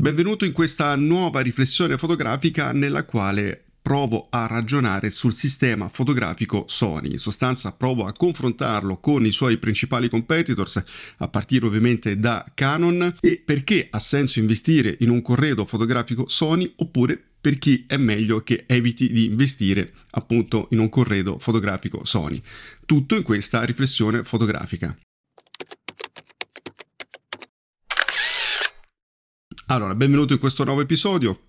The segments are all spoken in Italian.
Benvenuto in questa nuova riflessione fotografica nella quale provo a ragionare sul sistema fotografico Sony, in sostanza provo a confrontarlo con i suoi principali competitors, a partire ovviamente da Canon, e perché ha senso investire in un corredo fotografico Sony oppure per chi è meglio che eviti di investire appunto in un corredo fotografico Sony. Tutto in questa riflessione fotografica. Allora, benvenuto in questo nuovo episodio.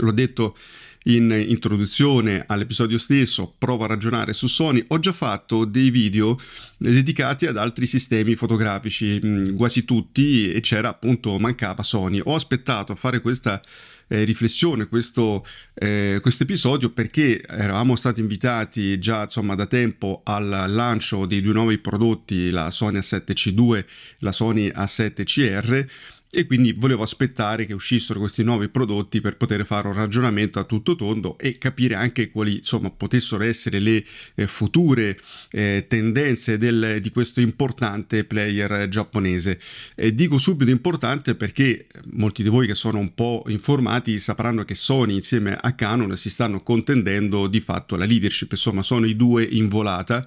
L'ho detto in introduzione all'episodio stesso, provo a ragionare su Sony. Ho già fatto dei video dedicati ad altri sistemi fotografici, mm, quasi tutti, e c'era appunto, mancava Sony. Ho aspettato a fare questa eh, riflessione, questo eh, episodio, perché eravamo stati invitati già insomma da tempo al lancio dei due nuovi prodotti, la Sony A7C2 e la Sony A7CR e quindi volevo aspettare che uscissero questi nuovi prodotti per poter fare un ragionamento a tutto tondo e capire anche quali insomma potessero essere le eh, future eh, tendenze del, di questo importante player giapponese. E dico subito importante perché molti di voi che sono un po' informati sapranno che Sony insieme a Canon si stanno contendendo di fatto la leadership, insomma sono i due in volata,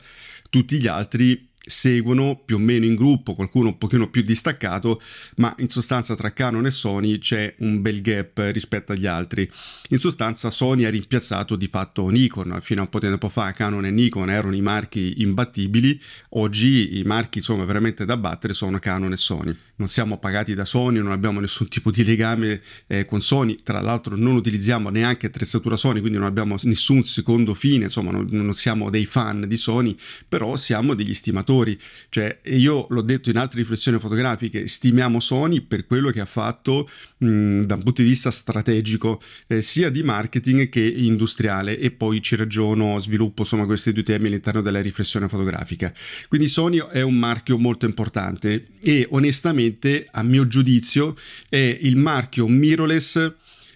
tutti gli altri seguono più o meno in gruppo, qualcuno un pochino più distaccato, ma in sostanza tra Canon e Sony c'è un bel gap rispetto agli altri. In sostanza Sony ha rimpiazzato di fatto Nikon, fino a un po' di tempo fa Canon e Nikon erano i marchi imbattibili, oggi i marchi insomma veramente da battere sono Canon e Sony. Non siamo pagati da Sony, non abbiamo nessun tipo di legame eh, con Sony, tra l'altro non utilizziamo neanche attrezzatura Sony, quindi non abbiamo nessun secondo fine, insomma non, non siamo dei fan di Sony, però siamo degli stimatori. Cioè, io l'ho detto in altre riflessioni fotografiche, stimiamo Sony per quello che ha fatto mh, da un punto di vista strategico, eh, sia di marketing che industriale, e poi ci ragiono, sviluppo insomma questi due temi all'interno della riflessione fotografica. Quindi Sony è un marchio molto importante e onestamente, a mio giudizio, è il marchio mirrorless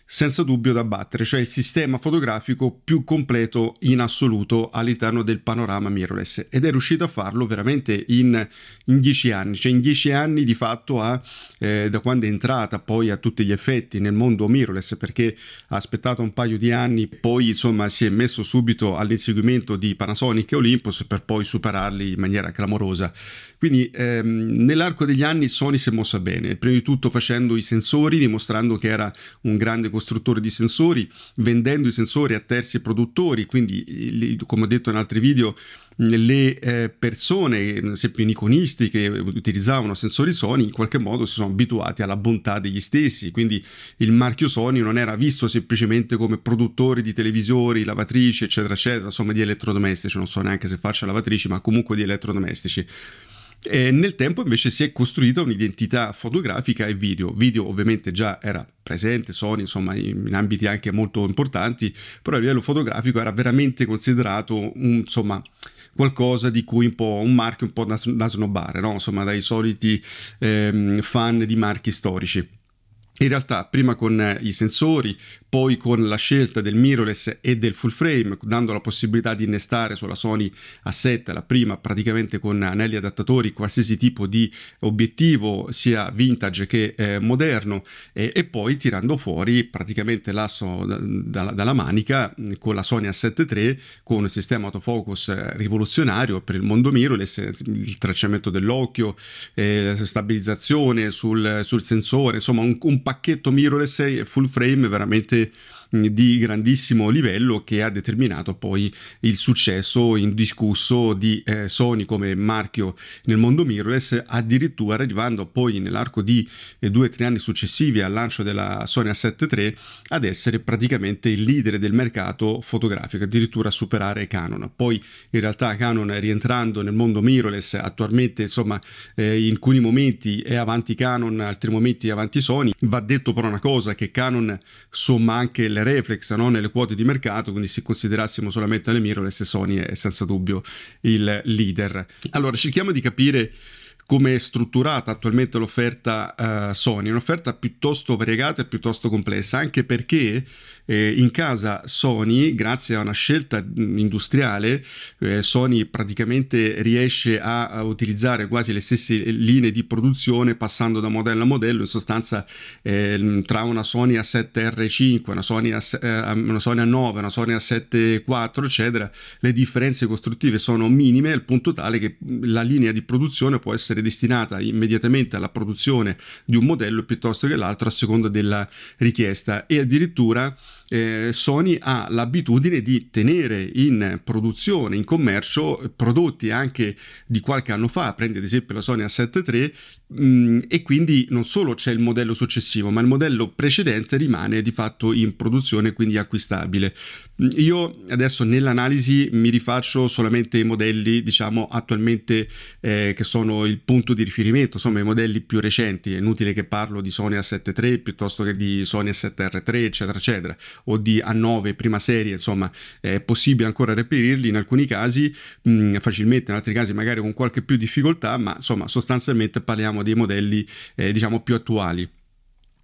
senza dubbio da battere, cioè il sistema fotografico più completo in assoluto all'interno del panorama mirrorless ed è riuscito a farlo veramente in, in dieci anni, cioè in dieci anni di fatto ha, eh, da quando è entrata poi a tutti gli effetti nel mondo mirrorless perché ha aspettato un paio di anni, poi insomma si è messo subito all'inseguimento di Panasonic e Olympus per poi superarli in maniera clamorosa. Quindi ehm, nell'arco degli anni Sony si è mossa bene, prima di tutto facendo i sensori, dimostrando che era un grande costruttore di sensori, vendendo i sensori a terzi produttori, quindi come ho detto in altri video le eh, persone, ad esempio i niconisti che utilizzavano sensori Sony, in qualche modo si sono abituati alla bontà degli stessi, quindi il marchio Sony non era visto semplicemente come produttori di televisori, lavatrici, eccetera, eccetera, insomma di elettrodomestici, non so neanche se faccia lavatrici, ma comunque di elettrodomestici. E nel tempo invece si è costruita un'identità fotografica e video. Video ovviamente già era presente, Sony insomma in, ambiti anche molto importanti, però a livello fotografico era veramente considerato un, insomma qualcosa di cui un po' un marchio un po' da, da snobbare, no? insomma dai soliti ehm, fan di marchi storici. In realtà prima con i sensori, poi con la scelta del mirrorless e del full frame, dando la possibilità di innestare sulla Sony A7, la prima praticamente con anelli adattatori, qualsiasi tipo di obiettivo, sia vintage che eh, moderno, e, e, poi tirando fuori praticamente l'asso da, da, dalla manica con la Sony A7 III, con un sistema autofocus rivoluzionario per il mondo mirrorless, il tracciamento dell'occhio, eh, stabilizzazione sul, sul, sensore, insomma un, un pacchetto mirrorless full frame veramente di grandissimo livello che ha determinato poi il successo indiscusso di eh, Sony come marchio nel mondo mirrorless addirittura arrivando poi nell'arco di eh, due o tre anni successivi al lancio della Sony A7 III ad essere praticamente il leader del mercato fotografico addirittura a superare Canon. Poi in realtà Canon rientrando nel mondo mirrorless attualmente insomma eh, in alcuni momenti è avanti Canon altri momenti è avanti Sony. Va detto però una cosa che Canon somma anche le reflex no? nelle quote di mercato, quindi se considerassimo solamente le mirrorless, Sony è senza dubbio il leader. Allora, cerchiamo di capire come è strutturata attualmente l'offerta uh, Sony, un'offerta piuttosto variegata e piuttosto complessa, anche perché eh, in casa Sony, grazie a una scelta industriale, eh, Sony praticamente riesce a, a, utilizzare quasi le stesse linee di produzione passando da modello a modello, in sostanza eh, tra una Sony A7R5, una Sony, A, eh, una Sony A9, una Sony A7 IV, eccetera, le differenze costruttive sono minime al punto tale che la linea di produzione può essere destinata immediatamente alla produzione di un modello piuttosto che l'altro a seconda della richiesta. E addirittura eh, Sony ha l'abitudine di tenere in produzione, in commercio, prodotti anche di qualche anno fa, prendi ad esempio la Sony A7 III, mh, e quindi non solo c'è il modello successivo, ma il modello precedente rimane di fatto in produzione, quindi acquistabile. Io adesso nell'analisi mi rifaccio solamente i modelli, diciamo, attualmente eh, che sono il punto di riferimento, insomma i modelli più recenti, è inutile che parlo di Sony A7 III piuttosto che di Sony A7R3, eccetera, eccetera o di A9 prima serie, insomma è possibile ancora reperirli in alcuni casi mh, facilmente, in altri casi magari con qualche più difficoltà, ma insomma sostanzialmente parliamo dei modelli eh, diciamo più attuali.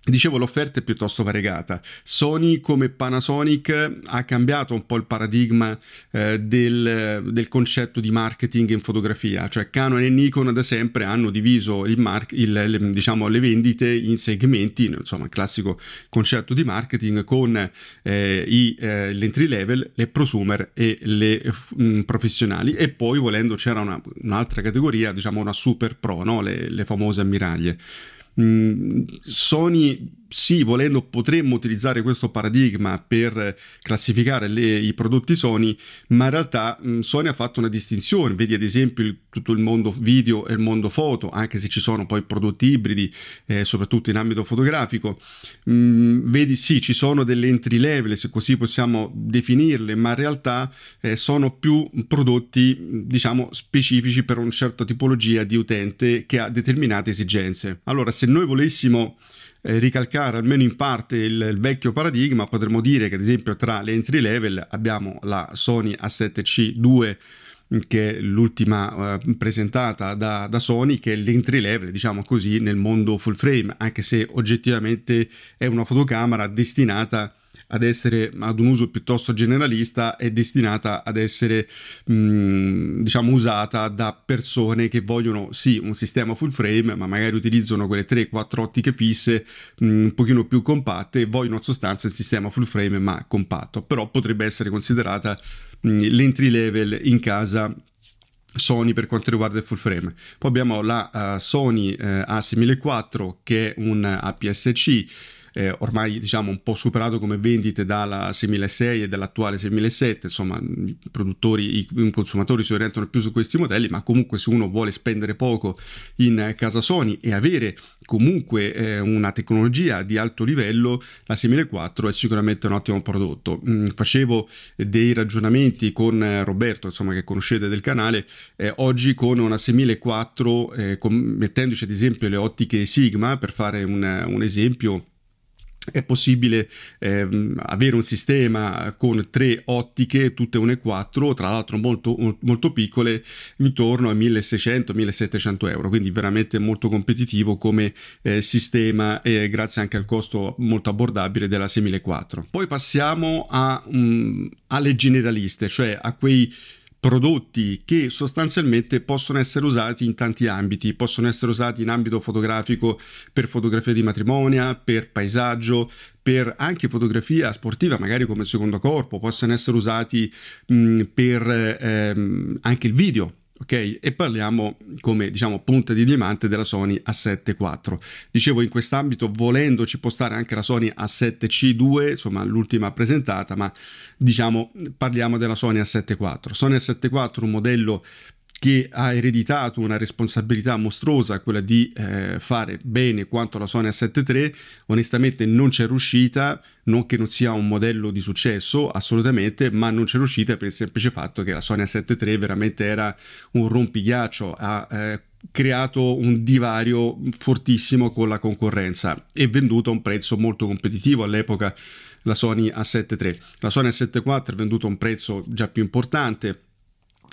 Dicevo, l'offerta è piuttosto variegata. Sony, come Panasonic, ha cambiato un po' il paradigma eh, del, del, concetto di marketing in fotografia. Cioè, Canon e Nikon da sempre hanno diviso il mar- il, le, diciamo, le vendite in segmenti, insomma, il classico concetto di marketing con eh, i, eh, l'entry level, le prosumer e le mh, mm, professionali. E poi, volendo, c'era una, un'altra categoria, diciamo una super pro, no? le, le famose ammiraglie. Mm, Sony sì, volendo potremmo utilizzare questo paradigma per classificare le, i prodotti Sony, ma in realtà mh, Sony ha fatto una distinzione, vedi ad esempio il, tutto il mondo video e il mondo foto, anche se ci sono poi prodotti ibridi, eh, soprattutto in ambito fotografico, mh, vedi sì, ci sono delle entry level, se così possiamo definirle, ma in realtà eh, sono più prodotti, diciamo, specifici per una certa tipologia di utente che ha determinate esigenze. Allora, se noi volessimo eh, ricalcare almeno in parte il, il, vecchio paradigma, potremmo dire che ad esempio tra le entry level abbiamo la Sony A7C2 che è l'ultima uh, presentata da, da, Sony, che è l'entry level, diciamo così, nel mondo full frame, anche se oggettivamente è una fotocamera destinata ad essere ad un uso piuttosto generalista è destinata ad essere diciamo usata da persone che vogliono sì un sistema full frame ma magari utilizzano quelle 3-4 ottiche fisse un pochino più compatte e vogliono in sostanza il sistema full frame ma compatto però potrebbe essere considerata l'entry level in casa Sony per quanto riguarda il full frame. Poi abbiamo la uh, Sony uh, A6004 che è un APS-C eh, ormai diciamo un po' superato come vendite dalla 6006 e dall'attuale 6007, insomma i produttori, i consumatori si orientano più su questi modelli, ma comunque se uno vuole spendere poco in casa Sony e avere comunque eh, una tecnologia di alto livello, la 6004 è sicuramente un ottimo prodotto. Mm, facevo dei ragionamenti con Roberto, insomma che conoscete del canale, eh, oggi con una 6004 eh, com- mettendoci ad esempio le ottiche Sigma per fare un, un esempio è possibile ehm, avere un sistema con tre ottiche, tutte 1,4, tra l'altro molto, molto piccole, intorno a 1600-1700 euro, quindi veramente molto competitivo come eh, sistema e grazie anche al costo molto abbordabile della 6004. Poi passiamo a, um, alle generaliste, cioè a quei prodotti che sostanzialmente possono essere usati in tanti ambiti, possono essere usati in ambito fotografico per fotografia di matrimonio, per paesaggio, per anche fotografia sportiva, magari come secondo corpo, possono essere usati mh, per ehm, anche il video, ok? E parliamo come diciamo punta di diamante della Sony A7 IV. Dicevo in quest'ambito volendo ci può stare anche la Sony A7C2, insomma l'ultima presentata, ma diciamo parliamo della Sony A7 IV. Sony A7 IV un modello che ha ereditato una responsabilità mostruosa, quella di eh, fare bene quanto la Sony A7 III, onestamente non c'è riuscita, non che non sia un modello di successo, assolutamente, ma non c'è riuscita per il semplice fatto che la Sony A7 III veramente era un rompighiaccio, ha eh, creato un divario fortissimo con la concorrenza e venduto a un prezzo molto competitivo all'epoca la Sony A7 III. La Sony A7 IV è venduta a un prezzo già più importante,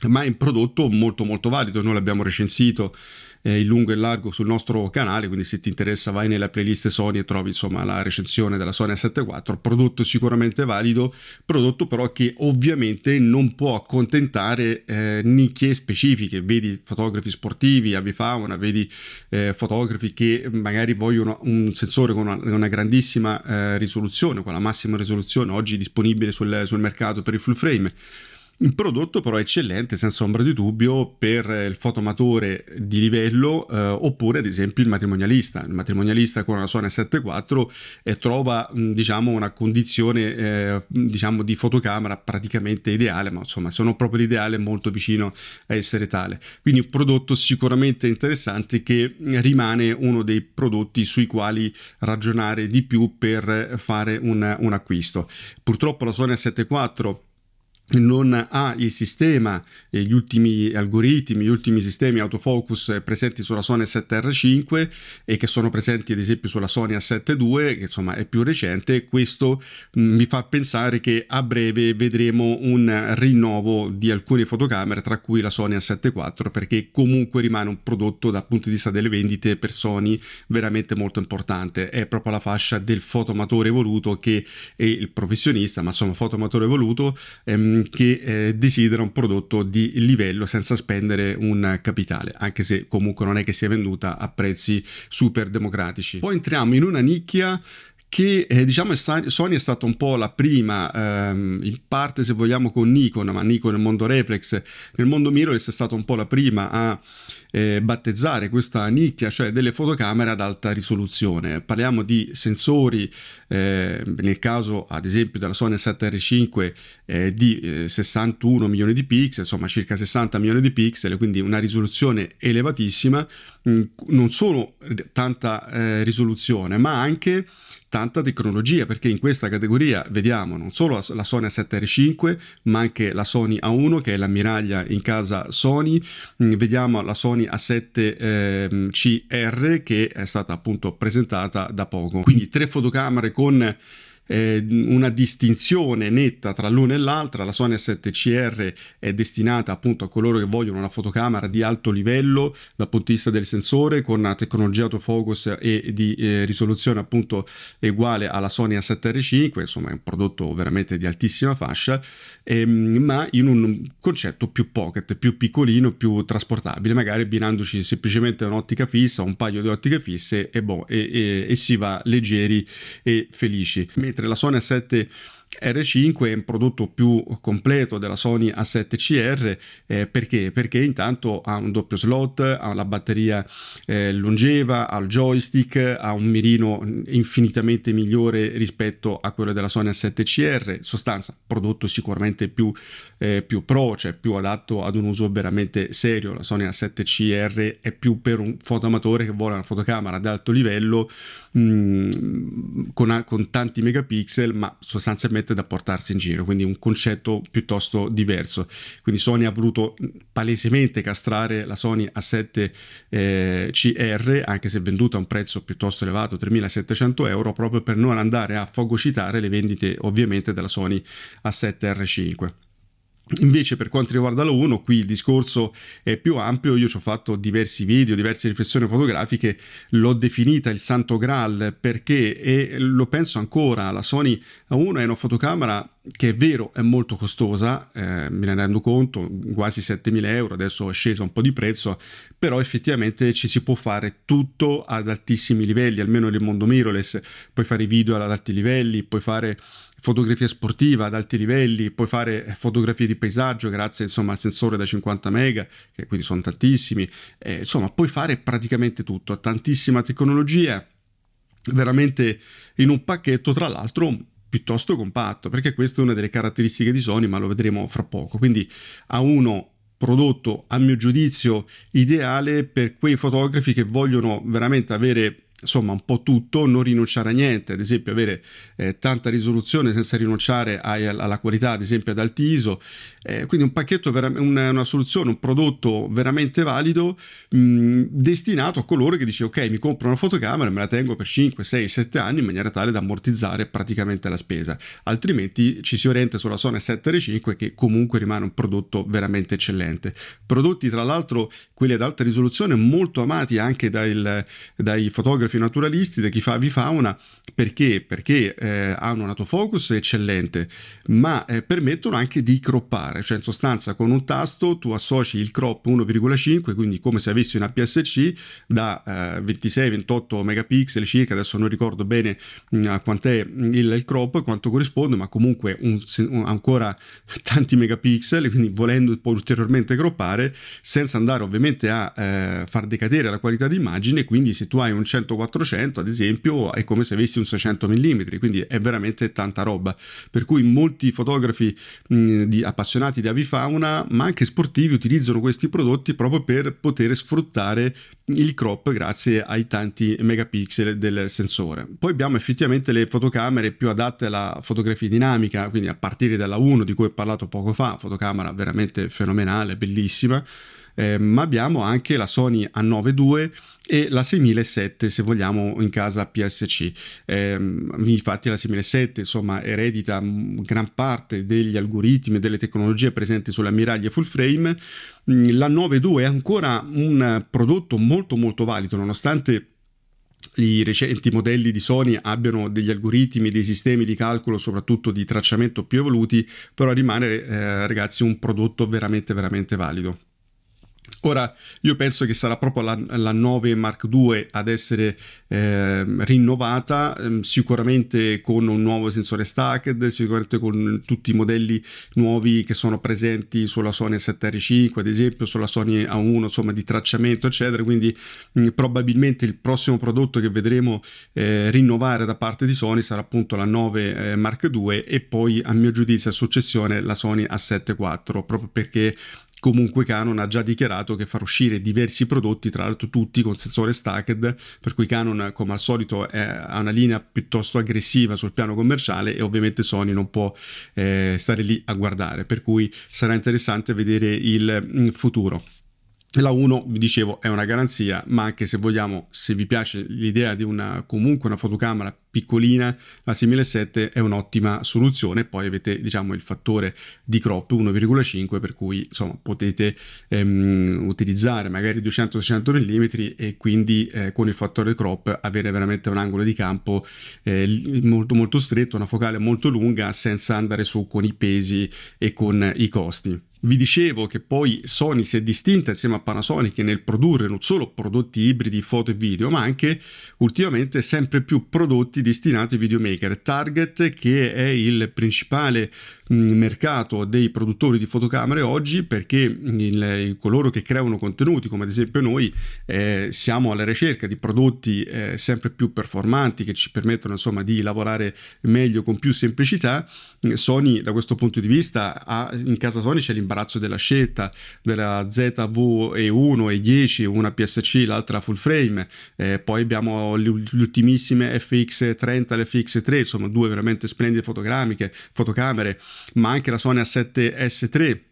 ma è un prodotto molto molto valido, noi l'abbiamo recensito eh, in lungo e in largo sul nostro canale, quindi se ti interessa vai nella playlist Sony e trovi insomma la recensione della Sony A7 IV, prodotto sicuramente valido, prodotto però che ovviamente non può accontentare eh, nicchie specifiche, vedi fotografi sportivi, avifauna, vedi eh, fotografi che magari vogliono un sensore con una, una grandissima eh, risoluzione, con la massima risoluzione oggi disponibile sul, sul mercato per il full frame un prodotto però eccellente, senza ombra di dubbio, per il fotomatore di livello eh, oppure ad esempio il matrimonialista. Il matrimonialista con una Sony 7.4 eh, trova diciamo una condizione eh, diciamo di fotocamera praticamente ideale, ma insomma sono proprio l'ideale molto vicino a essere tale. Quindi un prodotto sicuramente interessante che rimane uno dei prodotti sui quali ragionare di più per fare un, un acquisto. Purtroppo la Sony 7.4 non ha il sistema, gli ultimi algoritmi, gli ultimi sistemi autofocus presenti sulla Sony A7R5 e che sono presenti ad esempio sulla Sony A7 II, che insomma è più recente, questo mm, mi fa pensare che a breve vedremo un rinnovo di alcune fotocamere, tra cui la Sony A7 IV, perché comunque rimane un prodotto dal punto di vista delle vendite per Sony veramente molto importante. È proprio la fascia del fotomatore evoluto che è il professionista, ma insomma fotomatore evoluto. Ehm, che eh, desidera un prodotto di livello senza spendere un capitale, anche se comunque non è che sia venduta a prezzi super democratici. Poi entriamo in una nicchia che eh, diciamo Sony è stata un po' la prima, ehm, in parte se vogliamo con Nikon, ma Nikon nel mondo reflex, nel mondo mirrorless è stata un po' la prima a eh, battezzare questa nicchia, cioè delle fotocamere ad alta risoluzione. Parliamo di sensori, eh, nel caso ad esempio della Sony 7R5 eh, di 61 eh, milioni di pixel, insomma circa 60 milioni di pixel, quindi una risoluzione elevatissima, mh, mm, non solo tanta eh, risoluzione, ma anche tanta tecnologia, perché in questa categoria vediamo non solo la Sony A7R5, ma anche la Sony A1 che è l'ammiraglia in casa Sony, mm, vediamo la Sony Sony A7 eh, CR che è stata appunto presentata da poco. Quindi tre fotocamere con eh, una distinzione netta tra l'una e l'altra. La Sony A7CR è destinata appunto a coloro che vogliono una fotocamera di alto livello dal punto di vista del sensore con una tecnologia autofocus e di eh, risoluzione appunto uguale alla Sony A7R5, insomma è un prodotto veramente di altissima fascia, ehm, ma in un concetto più pocket, più piccolino, più trasportabile, magari abbinandoci semplicemente un'ottica fissa, un paio di ottiche fisse e, boh, e, e, e si va leggeri e felici. Mentre mentre la Sony 7 R5 è un prodotto più completo della Sony A7CR eh, perché? perché intanto ha un doppio slot, ha la batteria eh, longeva, ha il joystick, ha un mirino infinitamente migliore rispetto a quello della Sony A7CR, sostanza prodotto sicuramente più, eh, più pro, cioè più adatto ad un uso veramente serio, la Sony A7CR è più per un fotoamatore che vuole una fotocamera ad alto livello mh, mm, con, con tanti megapixel ma sostanzialmente permette da portarsi in giro, quindi un concetto piuttosto diverso. Quindi Sony ha voluto palesemente castrare la Sony A7 eh, CR, anche se venduta a un prezzo piuttosto elevato, 3.700 euro, proprio per non andare a fagocitare le vendite ovviamente della Sony A7 R5. Invece per quanto riguarda la 1, qui il discorso è più ampio, io ci ho fatto diversi video, diverse riflessioni fotografiche, l'ho definita il santo graal perché e lo penso ancora, la Sony A1 è una fotocamera che è vero è molto costosa, eh, me ne rendo conto, quasi 7.000 euro, adesso è sceso un po' di prezzo, però effettivamente ci si può fare tutto ad altissimi livelli, almeno nel mondo mirrorless, puoi fare video ad alti livelli, puoi fare fotografia sportiva ad alti livelli, puoi fare fotografie di paesaggio grazie insomma, al sensore da 50 mega, che quindi sono tantissimi, eh, insomma puoi fare praticamente tutto, tantissima tecnologia, veramente in un pacchetto tra l'altro piuttosto compatto, perché questa è una delle caratteristiche di Sony, ma lo vedremo fra poco. Quindi ha uno prodotto a mio giudizio ideale per quei fotografi che vogliono veramente avere insomma un po' tutto, non rinunciare a niente, ad esempio avere eh, tanta risoluzione senza rinunciare ai, alla qualità, ad esempio ad alti ISO, eh, quindi un pacchetto, vera- una, una, soluzione, un prodotto veramente valido mh, destinato a coloro che dice ok mi compro una fotocamera e me la tengo per 5, 6, 7 anni in maniera tale da ammortizzare praticamente la spesa, altrimenti ci si orienta sulla Sony 7R5 che comunque rimane un prodotto veramente eccellente. Prodotti tra l'altro quelli ad alta risoluzione molto amati anche dai, dai fotografi fotografi naturalisti, da chi fa avifauna, perché? Perché eh, hanno un autofocus eccellente, ma eh, permettono anche di croppare, cioè in sostanza con un tasto tu associ il crop 1,5, quindi come se avessi un APS-C da eh, 26-28 megapixel circa, adesso non ricordo bene mm, quant'è il, il, crop, quanto corrisponde, ma comunque un, un, ancora tanti megapixel, quindi volendo poi ulteriormente croppare, senza andare ovviamente a eh, far decadere la qualità d'immagine, quindi se tu hai un 140 400 ad esempio è come se avessi un 600 mm, quindi è veramente tanta roba. Per cui molti fotografi mh, di, appassionati di avifauna, ma anche sportivi, utilizzano questi prodotti proprio per poter sfruttare il crop grazie ai tanti megapixel del sensore. Poi abbiamo effettivamente le fotocamere più adatte alla fotografia dinamica, quindi a partire dalla 1 di cui ho parlato poco fa, fotocamera veramente fenomenale, bellissima eh, ma abbiamo anche la Sony A9 II e la 6007 se vogliamo in casa PSC. Eh, infatti la 6007 insomma eredita gran parte degli algoritmi e delle tecnologie presenti sulle ammiraglie full frame. Mm, la 9 II è ancora un prodotto molto molto valido nonostante i recenti modelli di Sony abbiano degli algoritmi, dei sistemi di calcolo, soprattutto di tracciamento più evoluti, però rimane eh, ragazzi un prodotto veramente veramente valido. Ora, io penso che sarà proprio la, la 9 Mark II ad essere eh, rinnovata, eh, sicuramente con un nuovo sensore stacked, sicuramente con tutti i modelli nuovi che sono presenti sulla Sony 7R5, ad esempio, sulla Sony A1, insomma, di tracciamento, eccetera. Quindi mh, probabilmente il prossimo prodotto che vedremo eh, rinnovare da parte di Sony sarà appunto la 9 eh, Mark II e poi, a mio giudizio, a successione la Sony A7 IV, proprio perché Comunque Canon ha già dichiarato che farà uscire diversi prodotti, tra l'altro tutti con sensore stacked, per cui Canon come al solito è, ha una linea piuttosto aggressiva sul piano commerciale e ovviamente Sony non può eh, stare lì a guardare, per cui sarà interessante vedere il mm, futuro. La 1, vi dicevo, è una garanzia, ma anche se vogliamo, se vi piace l'idea di una comunque una fotocamera piccolina, la 6007 è un'ottima soluzione. Poi avete, diciamo, il fattore di crop 1,5 per cui, insomma, potete ehm, utilizzare magari 200-600 mm e quindi eh, con il fattore crop avere veramente un angolo di campo eh, molto molto stretto, una focale molto lunga senza andare su con i pesi e con i costi. Vi dicevo che poi Sony si è distinta insieme a Panasonic nel produrre non solo prodotti ibridi foto e video, ma anche ultimamente sempre più prodotti destinati ai videomaker. Target, che è il principale mercato dei produttori di fotocamere oggi perché il, coloro che creano contenuti come ad esempio noi eh, siamo alla ricerca di prodotti eh, sempre più performanti che ci permettono insomma di lavorare meglio con più semplicità Sony da questo punto di vista ha, in casa Sony c'è l'imbarazzo della scelta della ZV-E1 e 10 una PSC l'altra full frame eh, poi abbiamo le ultimissime FX30 e FX3 insomma due veramente splendide fotocamere ma anche la Sony A7S3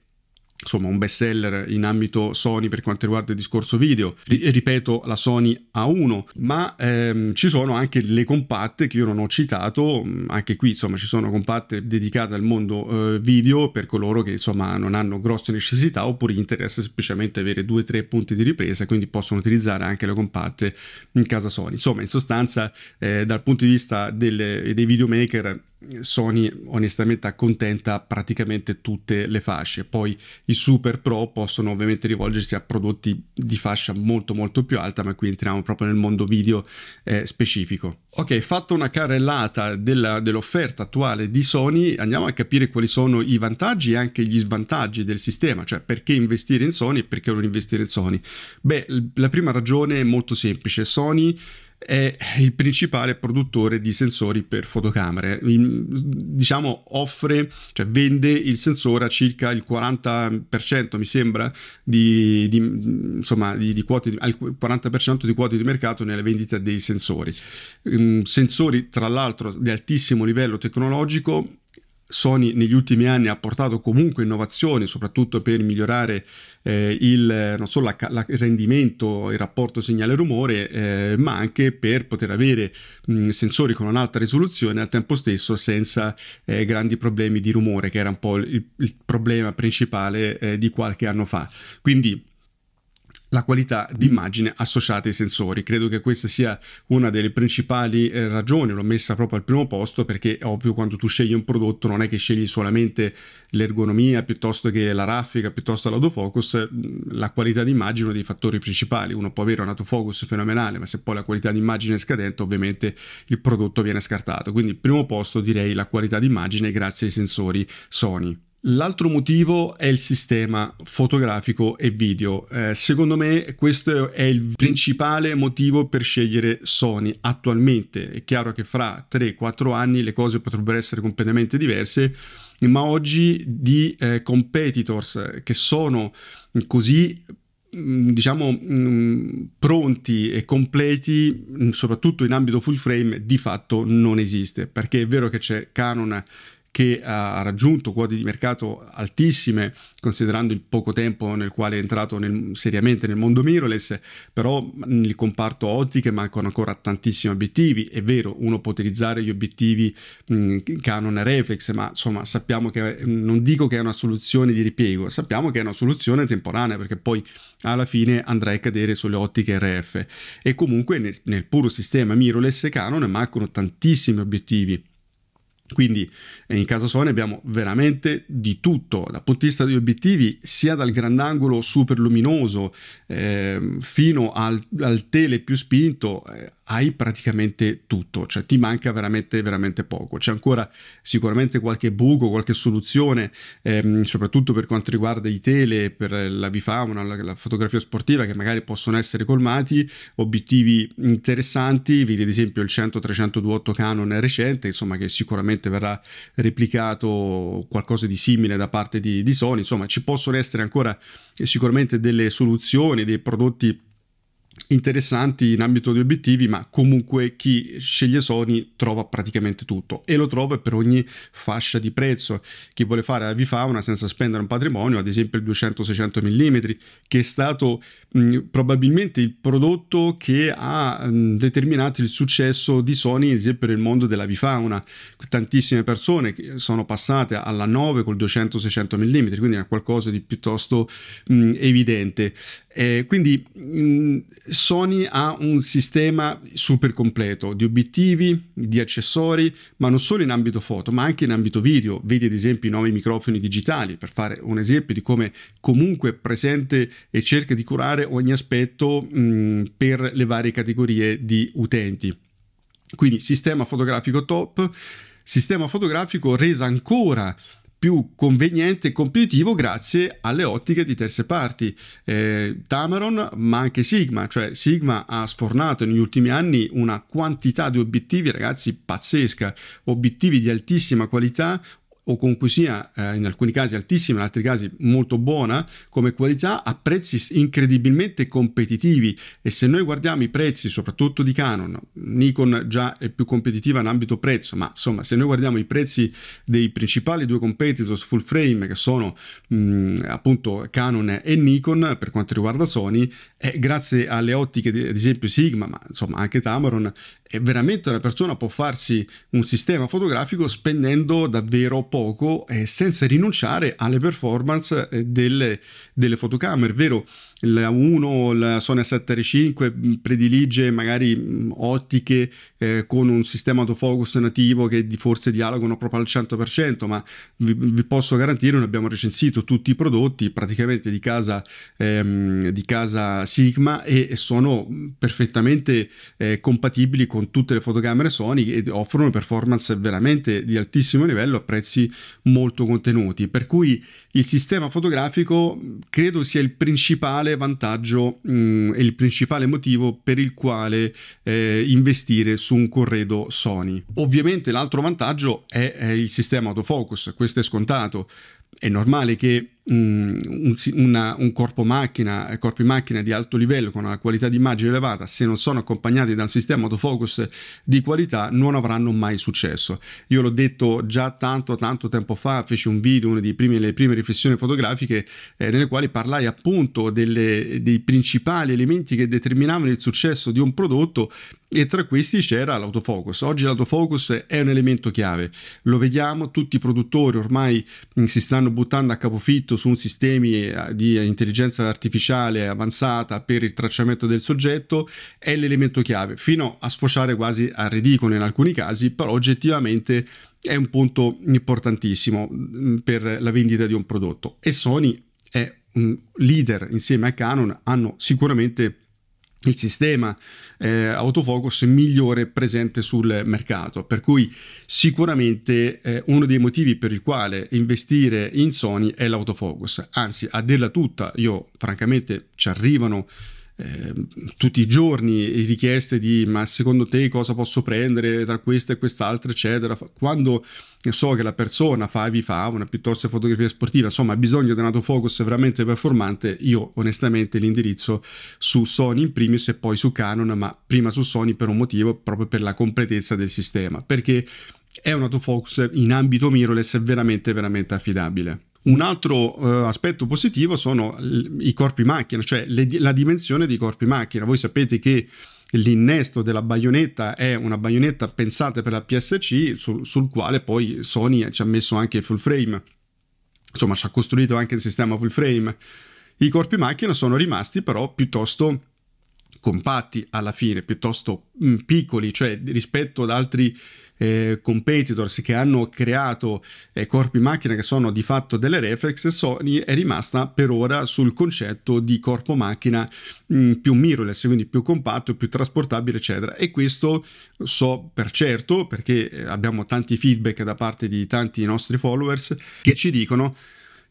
insomma un best seller in ambito Sony per quanto riguarda il discorso video. Ripeto la Sony A1 ma ehm, ci sono anche le compatte che io non ho citato anche qui insomma ci sono compatte dedicate al mondo eh, video per coloro che insomma non hanno grosse necessità oppure interessa semplicemente avere due o tre punti di ripresa quindi possono utilizzare anche le compatte in casa Sony. Insomma in sostanza eh, dal punto di vista delle, dei videomaker Sony onestamente accontenta praticamente tutte le fasce. Poi i super pro possono ovviamente rivolgersi a prodotti di fascia molto molto più alta, ma qui entriamo proprio nel mondo video eh, specifico. Ok, fatto una carrellata della, dell'offerta attuale di Sony, andiamo a capire quali sono i vantaggi e anche gli svantaggi del sistema, cioè perché investire in Sony e perché non investire in Sony. Beh, la prima ragione è molto semplice. Sony è il principale produttore di sensori per fotocamere. diciamo offre, cioè vende il sensore a circa il 40% mi sembra di, di insomma di, di quote, al 40% di quote di mercato nelle vendite dei sensori. sensori tra l'altro di altissimo livello tecnologico Sony negli ultimi anni ha portato comunque innovazioni, soprattutto per migliorare eh, il, non solo la, la, il rendimento, il rapporto segnale-rumore, eh, ma anche per poter avere mh, sensori con un'alta risoluzione al tempo stesso senza eh, grandi problemi di rumore, che era un po' il, il problema principale eh, di qualche anno fa. Quindi la qualità d'immagine associata ai sensori. Credo che questa sia una delle principali eh, ragioni, l'ho messa proprio al primo posto perché è ovvio quando tu scegli un prodotto non è che scegli solamente l'ergonomia piuttosto che la raffica, piuttosto l'autofocus, la qualità d'immagine è uno dei fattori principali. Uno può avere un autofocus fenomenale, ma se poi la qualità d'immagine è scadente, ovviamente il prodotto viene scartato. Quindi primo posto direi la qualità d'immagine grazie ai sensori Sony. L'altro motivo è il sistema fotografico e video. Eh, secondo me questo è il principale motivo per scegliere Sony attualmente. È chiaro che fra 3-4 anni le cose potrebbero essere completamente diverse, ma oggi di eh, competitors che sono così mm, diciamo mm, pronti e completi mm, soprattutto in ambito full frame di fatto non esiste perché è vero che c'è Canon che ha raggiunto quote di mercato altissime considerando il poco tempo nel quale è entrato nel, seriamente nel mondo mirrorless, però nel comparto ottiche mancano ancora tantissimi obiettivi, è vero, uno può utilizzare gli obiettivi mh, Canon Reflex, ma insomma sappiamo che non dico che è una soluzione di ripiego, sappiamo che è una soluzione temporanea perché poi alla fine andrà a cadere sulle ottiche RF e comunque nel, nel puro sistema mirrorless Canon mancano tantissimi obiettivi quindi in casa Sony abbiamo veramente di tutto, dal punto di vista degli obiettivi, sia dal grandangolo super luminoso eh, fino al, al, tele più spinto, eh, hai praticamente tutto, cioè ti manca veramente, veramente poco. C'è ancora sicuramente qualche buco, qualche soluzione, ehm, soprattutto per quanto riguarda i tele, per la bifauna, la, la fotografia sportiva, che magari possono essere colmati, obiettivi interessanti, vedi ad esempio il 100-300-28 Canon recente, insomma che sicuramente verrà replicato qualcosa di simile da parte di, di Sony, insomma ci possono essere ancora sicuramente delle soluzioni, dei prodotti interessanti in ambito di obiettivi, ma comunque chi sceglie Sony trova praticamente tutto e lo trova per ogni fascia di prezzo. Chi vuole fare la V-Fauna senza spendere un patrimonio, ad esempio il 200-600 mm, che è stato mh, probabilmente il prodotto che ha mh, determinato il successo di Sony, ad esempio nel mondo della V-Fauna. Tantissime persone sono passate alla 9 col 200-600 mm, quindi è qualcosa di piuttosto mh, evidente. Eh, quindi Sony ha un sistema super completo di obiettivi, di accessori, ma non solo in ambito foto, ma anche in ambito video. Vedi ad esempio i nuovi microfoni digitali, per fare un esempio di come comunque presente e cerca di curare ogni aspetto mh, per le varie categorie di utenti. Quindi sistema fotografico top, sistema fotografico resa ancora più conveniente e competitivo grazie alle ottiche di terze parti. Eh, Tamron, ma anche Sigma, cioè Sigma ha sfornato negli ultimi anni una quantità di obiettivi, ragazzi, pazzesca, obiettivi di altissima qualità, o comunque sia eh, in alcuni casi altissima, in altri casi molto buona come qualità a prezzi incredibilmente competitivi. E se noi guardiamo i prezzi soprattutto di Canon, Nikon già è più competitiva in ambito prezzo, ma insomma se noi guardiamo i prezzi dei principali due competitors full frame che sono mh, appunto Canon e Nikon per quanto riguarda Sony, eh, grazie alle ottiche di, ad esempio Sigma, ma insomma anche Tamron, è veramente una persona può farsi un sistema fotografico spendendo davvero poco e senza rinunciare alle performance eh, delle, delle fotocamere, vero? La 1, la Sony A7R5 predilige magari ottiche eh, con un sistema autofocus nativo che forse dialogano proprio al 100%, ma vi, vi, posso garantire, noi abbiamo recensito tutti i prodotti praticamente di casa, ehm, di casa Sigma e sono perfettamente eh, compatibili con tutte le fotocamere Sony e offrono performance veramente di altissimo livello a prezzi molto contenuti. Per cui il sistema fotografico credo sia il principale vantaggio e il principale motivo per il quale eh, investire su un corredo Sony. Ovviamente l'altro vantaggio è, è il sistema autofocus, questo è scontato. È normale che un, una, un corpo macchina, corpi macchina di alto livello con una qualità di immagine elevata, se non sono accompagnati da un sistema autofocus di qualità, non avranno mai successo. Io l'ho detto già tanto, tanto tempo fa, feci un video, una delle prime, riflessioni fotografiche, eh, nelle quali parlai appunto delle, dei principali elementi che determinavano il successo di un prodotto e tra questi c'era l'autofocus. Oggi l'autofocus è un elemento chiave, lo vediamo, tutti i produttori ormai mh, si stanno buttando a capofitto su sistemi eh, di intelligenza artificiale avanzata per il tracciamento del soggetto è l'elemento chiave, fino a sfociare quasi a ridicolo in alcuni casi, però oggettivamente è un punto importantissimo mm, per la vendita di un prodotto. E Sony è un leader insieme a Canon, hanno sicuramente il sistema eh, autofocus migliore presente sul mercato per cui sicuramente eh, uno dei motivi per il quale investire in Sony è l'autofocus. Anzi a dirla tutta io francamente ci arrivano eh, tutti i giorni richieste di ma secondo te cosa posso prendere tra questa e quest'altra eccetera. Quando so che la persona fa vi fa una piuttosto fotografia sportiva insomma ha bisogno di un autofocus veramente performante io onestamente l'indirizzo su Sony in primis e poi su Canon ma prima su Sony per un motivo proprio per la completezza del sistema perché è un autofocus in ambito mirrorless veramente veramente affidabile un altro uh, aspetto positivo sono i corpi macchina, cioè le, la dimensione dei corpi macchina. Voi sapete che l'innesto della baionetta è una baionetta pensata per la PSC su, sul quale poi Sony ci ha messo anche il full frame. Insomma, ci ha costruito anche il sistema full frame. I corpi macchina sono rimasti però piuttosto compatti alla fine, piuttosto mh, piccoli, cioè rispetto ad altri eh, competitors che hanno creato eh, corpi macchina che sono di fatto delle reflex, Sony è rimasta per ora sul concetto di corpo macchina mh, mm, più mirrorless, quindi più compatto, più trasportabile, eccetera. E questo so per certo perché eh, abbiamo tanti feedback da parte di tanti nostri followers che ci dicono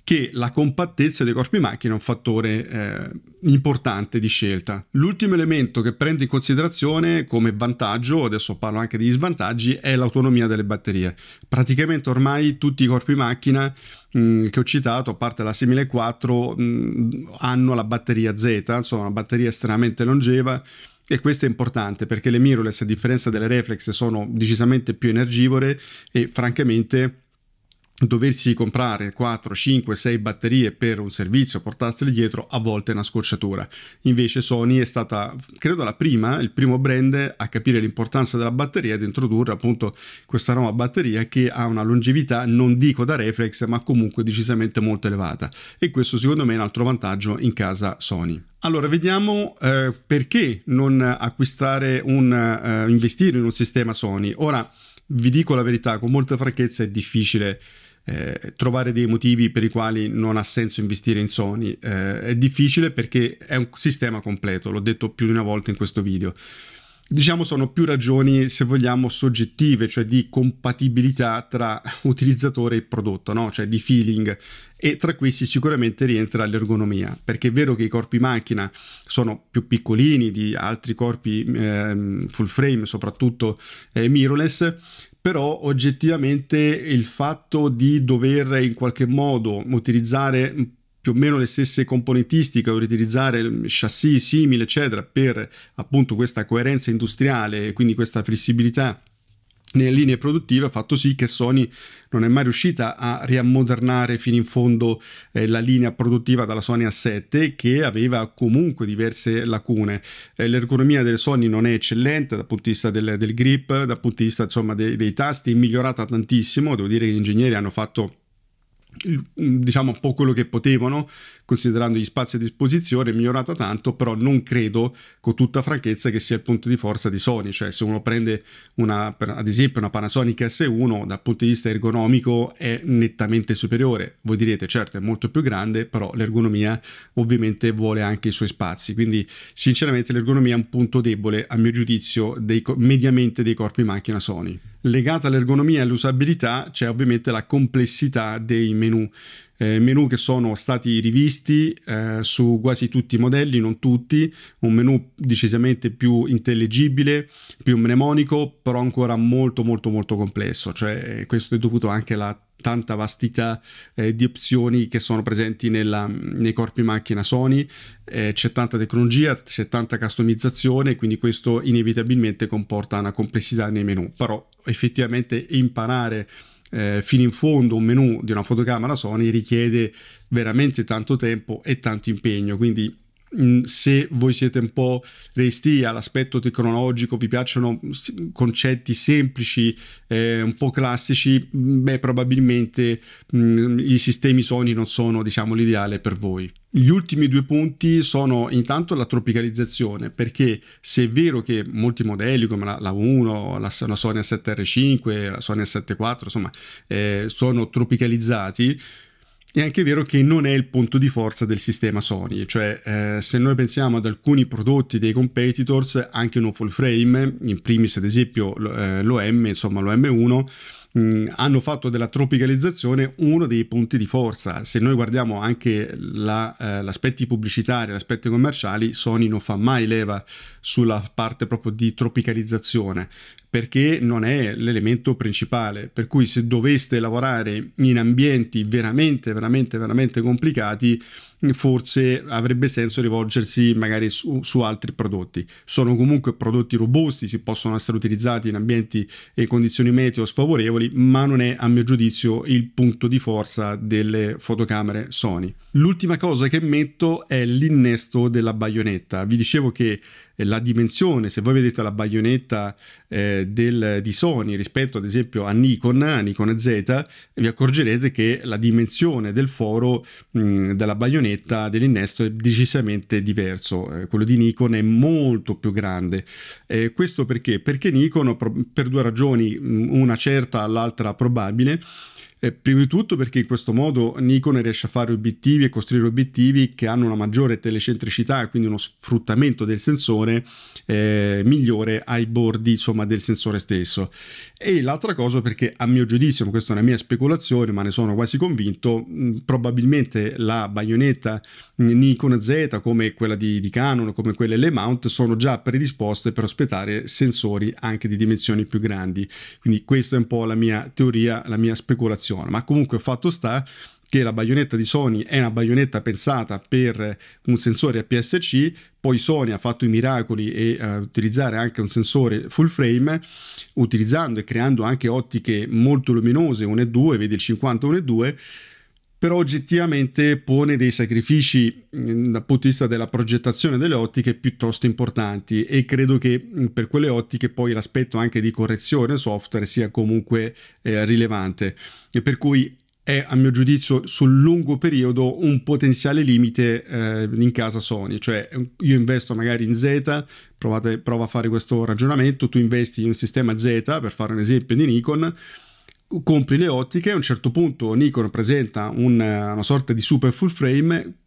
che la compattezza dei corpi macchina è un fattore eh, importante di scelta. L'ultimo elemento che prendo in considerazione come vantaggio, adesso parlo anche degli svantaggi, è l'autonomia delle batterie. Praticamente ormai tutti i corpi macchina mh, che ho citato, a parte la 6004, mh, hanno la batteria Z, insomma una batteria estremamente longeva e questo è importante perché le mirrorless a differenza delle reflex sono decisamente più energivore e francamente doversi comprare 4, 5, 6 batterie per un servizio, portarsele dietro, a volte è una scocciatura. Invece Sony è stata, credo, la prima, il primo brand a capire l'importanza della batteria ed introdurre appunto questa nuova batteria che ha una longevità, non dico da reflex, ma comunque decisamente molto elevata. E questo secondo me è un altro vantaggio in casa Sony. Allora, vediamo eh, perché non acquistare un, uh, investire in un sistema Sony. Ora, vi dico la verità, con molta franchezza è difficile eh, trovare dei motivi per i quali non ha senso investire in Sony. Eh, è difficile perché è un sistema completo, l'ho detto più di una volta in questo video. Diciamo sono più ragioni, se vogliamo, soggettive, cioè di compatibilità tra utilizzatore e prodotto, no? cioè di feeling. E tra questi sicuramente rientra l'ergonomia, perché è vero che i corpi macchina sono più piccolini di altri corpi eh, full frame, soprattutto eh, mirrorless, però oggettivamente il fatto di dover in qualche modo utilizzare più o meno le stesse componentistiche, utilizzare chassis simili, eccetera, per appunto questa coerenza industriale e quindi questa flessibilità nelle linee produttive ha fatto sì che Sony non è mai riuscita a riammodernare fino in fondo eh, la linea produttiva dalla Sony A7 che aveva comunque diverse lacune. Eh, l'ergonomia del Sony non è eccellente dal punto di vista del, del grip, dal punto di vista insomma dei, dei tasti, è migliorata tantissimo, devo dire che gli ingegneri hanno fatto diciamo un po' quello che potevano considerando gli spazi a disposizione è migliorata tanto però non credo con tutta franchezza che sia il punto di forza di Sony. Cioè se uno prende una, ad esempio una Panasonic S1 dal punto di vista ergonomico è nettamente superiore. Voi direte certo è molto più grande però l'ergonomia ovviamente vuole anche i suoi spazi. Quindi sinceramente l'ergonomia è un punto debole a mio giudizio dei, mediamente dei corpi macchina Sony. Legata all'ergonomia e all'usabilità c'è ovviamente la complessità dei menu. Eh, menu che sono stati rivisti eh, su quasi tutti i modelli, non tutti, un menu decisamente più intellegibile, più mnemonico, però ancora molto molto molto complesso, cioè questo è dovuto anche alla tanta vastità eh, di opzioni che sono presenti nella, nei corpi macchina Sony, eh, c'è tanta tecnologia, c'è tanta customizzazione, quindi questo inevitabilmente comporta una complessità nei menu, però effettivamente imparare eh, fino in fondo un menu di una fotocamera Sony richiede veramente tanto tempo e tanto impegno, quindi Mm, se voi siete un po' resti all'aspetto tecnologico, vi piacciono concetti semplici, eh, un po' classici, mm, beh, probabilmente mh, mm, i sistemi Sony non sono, diciamo, l'ideale per voi. Gli ultimi due punti sono intanto la tropicalizzazione, perché se è vero che molti modelli come la, la 1, la, la Sony A7R5, la Sony A7 insomma, eh, sono tropicalizzati, è anche vero che non è il punto di forza del sistema Sony, cioè eh, se noi pensiamo ad alcuni prodotti dei competitors, anche un full frame, in primis ad esempio eh, l'OM, insomma l'OM1, mh, hanno fatto della tropicalizzazione uno dei punti di forza. Se noi guardiamo anche la, eh, l'aspetti pubblicitari, gli aspetti commerciali, Sony non fa mai leva sulla parte proprio di tropicalizzazione perché non è l'elemento principale. Per cui se doveste lavorare in ambienti veramente, veramente, veramente complicati, forse avrebbe senso rivolgersi magari su, su, altri prodotti. Sono comunque prodotti robusti, si possono essere utilizzati in ambienti e condizioni meteo sfavorevoli, ma non è a mio giudizio il punto di forza delle fotocamere Sony. L'ultima cosa che metto è l'innesto della baionetta. Vi dicevo che la dimensione, se voi vedete la baionetta eh, del, di Sony rispetto ad esempio a Nikon, a Nikon Z, vi accorgerete che la dimensione del foro mh, della baionetta dell'innesto è decisamente diverso. Eh, quello di Nikon è molto più grande. Eh, questo perché? Perché Nikon, per due ragioni, una certa, l'altra probabile, eh, prima di tutto perché in questo modo Nikon riesce a fare obiettivi e costruire obiettivi che hanno una maggiore telecentricità e quindi uno sfruttamento del sensore eh, migliore ai bordi insomma, del sensore stesso. E l'altra cosa perché a mio giudizio, questa è una mia speculazione ma ne sono quasi convinto, mh, probabilmente la baionetta Nikon Z come quella di, di Canon, come quelle le mount sono già predisposte per ospitare sensori anche di dimensioni più grandi. Quindi questa è un po' la mia teoria, la mia speculazione funziona, ma comunque fatto sta che la baionetta di Sony è una baionetta pensata per un sensore APS-C, poi Sony ha fatto i miracoli e uh, utilizzare anche un sensore full frame, utilizzando e creando anche ottiche molto luminose 1 e 2, vedi il 50 1 e 2, però oggettivamente pone dei sacrifici mm, dal punto di vista della progettazione delle ottiche piuttosto importanti. E credo che mm, per quelle ottiche poi l'aspetto anche di correzione software sia comunque eh, rilevante. E per cui è a mio giudizio sul lungo periodo un potenziale limite eh, in casa Sony, cioè io investo magari in Z, provate, prova a fare questo ragionamento, tu investi in un sistema Z per fare un esempio di Nikon, compri le ottiche, a un certo punto Nikon presenta un, una sorta di super full frame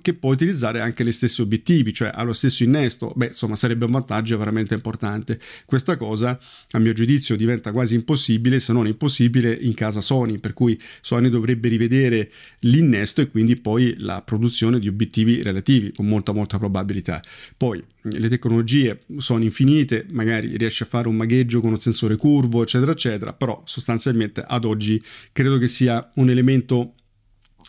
che può utilizzare anche gli stessi obiettivi, cioè ha lo stesso innesto, beh insomma sarebbe un vantaggio veramente importante. Questa cosa a mio giudizio diventa quasi impossibile, se non impossibile in casa Sony, per cui Sony dovrebbe rivedere l'innesto e quindi poi la produzione di obiettivi relativi con molta molta probabilità. Poi le tecnologie sono infinite, magari riesce a fare un magheggio con un sensore curvo, eccetera, eccetera, però sostanzialmente ad oggi credo che sia un elemento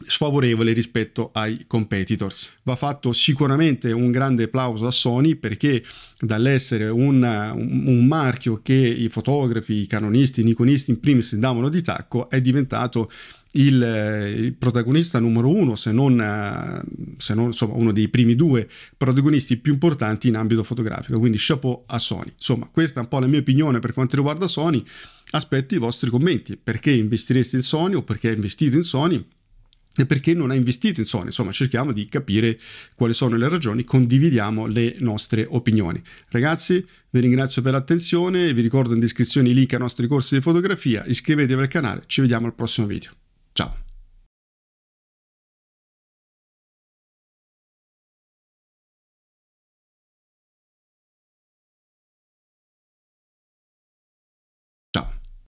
sfavorevole rispetto ai competitors. Va fatto sicuramente un grande applauso a Sony perché dall'essere un, un, marchio che i fotografi, i canonisti, i nikonisti in primis davano di tacco è diventato il, il protagonista numero uno, se non, se non insomma, uno dei primi due protagonisti più importanti in ambito fotografico. Quindi chapeau a Sony. Insomma, questa è un po' la mia opinione per quanto riguarda Sony. Aspetto i vostri commenti. Perché investireste in Sony o perché hai investito in Sony? E perché non ha investito in Sony. Insomma, cerchiamo di capire quali sono le ragioni, condividiamo le nostre opinioni. Ragazzi, vi ringrazio per l'attenzione, vi ricordo in descrizione i link ai nostri corsi di fotografia, iscrivetevi al canale, ci vediamo al prossimo video.